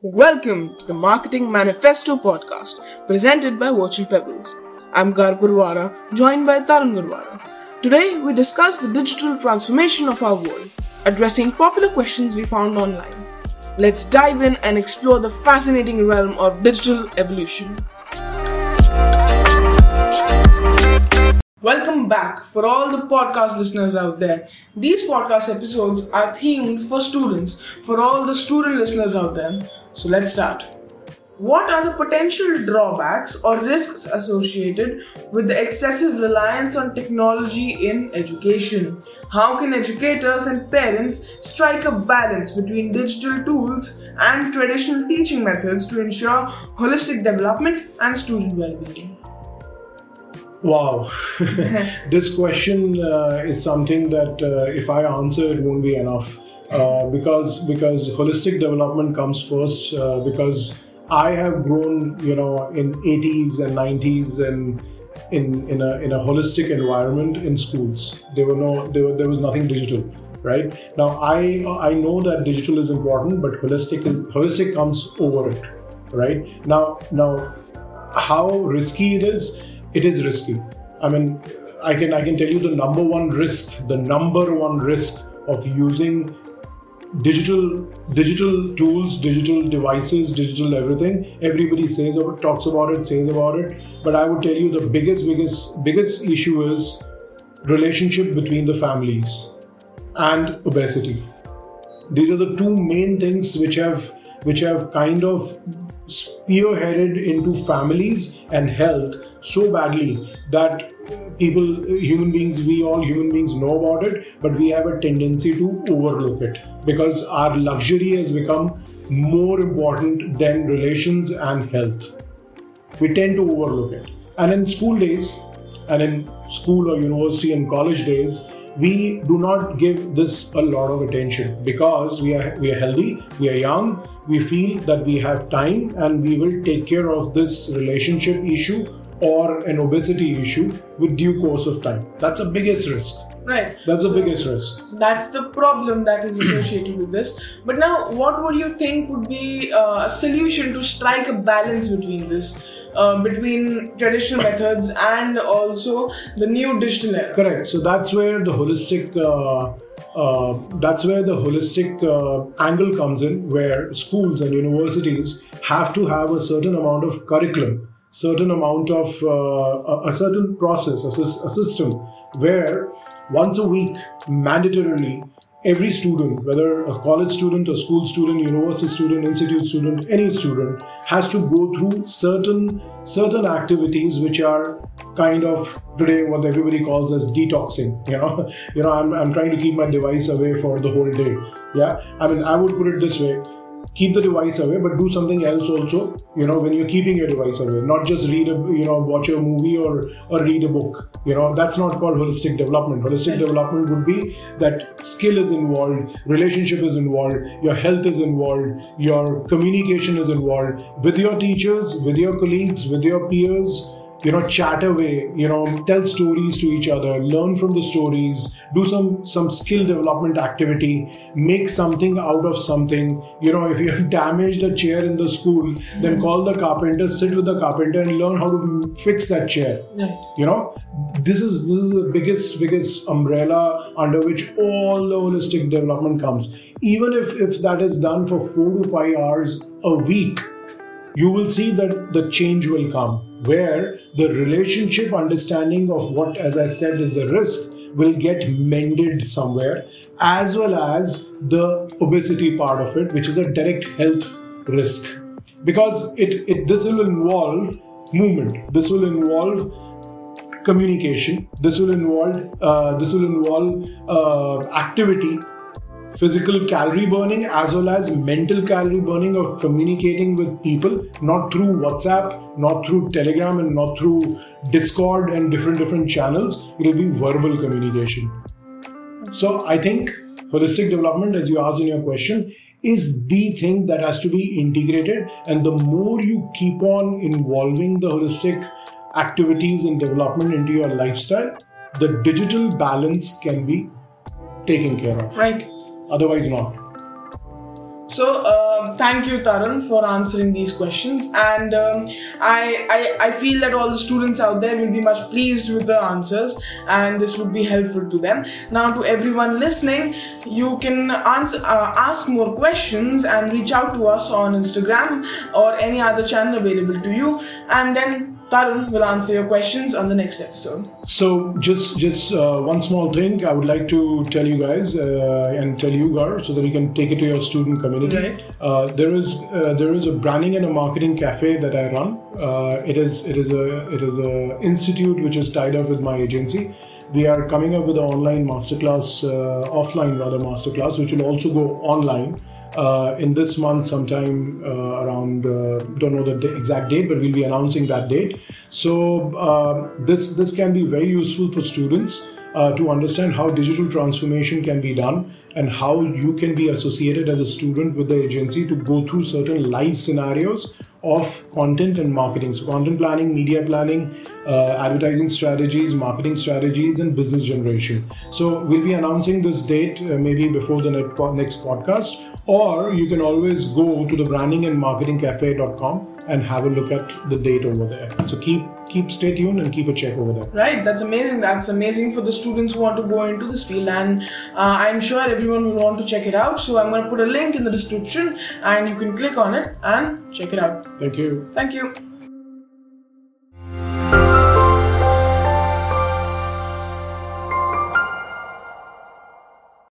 Welcome to the Marketing Manifesto podcast presented by Virtual Pebbles. I'm Gar Gurwara, joined by Tarun Gurwara. Today we discuss the digital transformation of our world, addressing popular questions we found online. Let's dive in and explore the fascinating realm of digital evolution. Welcome back for all the podcast listeners out there. These podcast episodes are themed for students, for all the student listeners out there. So let's start. What are the potential drawbacks or risks associated with the excessive reliance on technology in education? How can educators and parents strike a balance between digital tools and traditional teaching methods to ensure holistic development and student well being? Wow, this question uh, is something that uh, if I answer, it won't be enough uh, because because holistic development comes first. Uh, because I have grown, you know, in 80s and 90s and in in a in a holistic environment in schools. There were no there, were, there was nothing digital right now i i know that digital is important but holistic is holistic comes over it right now now how risky it is it is risky. I mean, I can I can tell you the number one risk, the number one risk of using digital digital tools, digital devices, digital everything. Everybody says about talks about it, says about it. But I would tell you the biggest, biggest, biggest issue is relationship between the families and obesity. These are the two main things which have which have kind of spearheaded into families and health so badly that people, human beings, we all human beings know about it, but we have a tendency to overlook it because our luxury has become more important than relations and health. We tend to overlook it. And in school days, and in school or university and college days, we do not give this a lot of attention because we are we are healthy, we are young, we feel that we have time and we will take care of this relationship issue or an obesity issue with due course of time. That's the biggest risk. Right. That's the biggest risk. That's the problem that is associated with this. But now, what would you think would be uh, a solution to strike a balance between this? Uh, between traditional methods and also the new digital era. Correct. So that's where the holistic. Uh, uh, that's where the holistic uh, angle comes in, where schools and universities have to have a certain amount of curriculum, certain amount of uh, a, a, certain process, a, a system, where once a week, mandatorily, every student, whether a college student, a school student, university student, institute student, any student, has to go through certain certain activities which are kind of today what everybody calls as detoxing. You know, you know, I'm, I'm trying to keep my device away for the whole day. Yeah, I mean, I would put it this way: keep the device away but do something else also you know when you're keeping your device away not just read a you know watch a movie or or read a book you know that's not called holistic development. Holistic development would be that skill is involved relationship is involved your health is involved your communication is involved with your teachers with your colleagues with your peers you know chat away you know tell stories to each other learn from the stories do some some skill development activity make something out of something. You know if you have damaged a chair in the school then hmm. call the carpenter sit with the carpenter and learn how to fix that chair. Right. you know this is this is the biggest biggest umbrella under which all the holistic development comes. Even if if that is done for 4 to 5 hours a week you will see that the change will come where the relationship understanding of what, as I said, is a risk will get mended somewhere, as well as the obesity part of it, which is a direct health risk. Because it, it this will involve movement, this will involve communication, this will involve uh, this will involve uh, activity physical calorie burning as well as mental calorie burning of communicating with people, not through WhatsApp, not through Telegram, and not through Discord and different different channels. It will be verbal communication. So I think holistic development, as you asked in your question, is the thing that has to be integrated. And the more you keep on involving the holistic activities and development into your lifestyle, the digital balance can be taken care of. Right otherwise not. So, um, thank you, Tarun, for answering these questions. And um, I, I, I feel that all the students out there will be much pleased with the answers, and this would be helpful to them. Now, to everyone listening, you can answer, uh, ask more questions and reach out to us on Instagram or any other channel available to you, and then Tarun will answer your questions on the next episode. So just just uh, one small thing I would like to tell you guys uh, and tell you Gar so that you can take it to your student community. Right. Uh, there is uh, there is a branding and a marketing cafe that I run. Uh, it is it is a it is a institute which is tied up with my agency. We are coming up with an online masterclass, uh, offline rather masterclass, which will also go online uh, in this month sometime uh, around uh, don't know the d- exact date but we'll be announcing that date. So uh, this this can be very useful for students uh, to understand how digital transformation can be done and how you can be associated as a student with the agency to go through certain live scenarios of content and marketing. So, content planning, media planning, uh, advertising strategies, marketing strategies, and business generation. So, we'll be announcing this date uh, maybe before the next podcast, or you can always go to the branding and marketing cafe.com and have a look at the date over there. So, keep keep stay tuned and keep a check over there. Right, that's amazing. That's amazing for the students who want to go into this field, and uh, I'm sure everyone will want to check it out. So I'm going to put a link in the description, and you can click on it and check it out. Thank you. Thank you.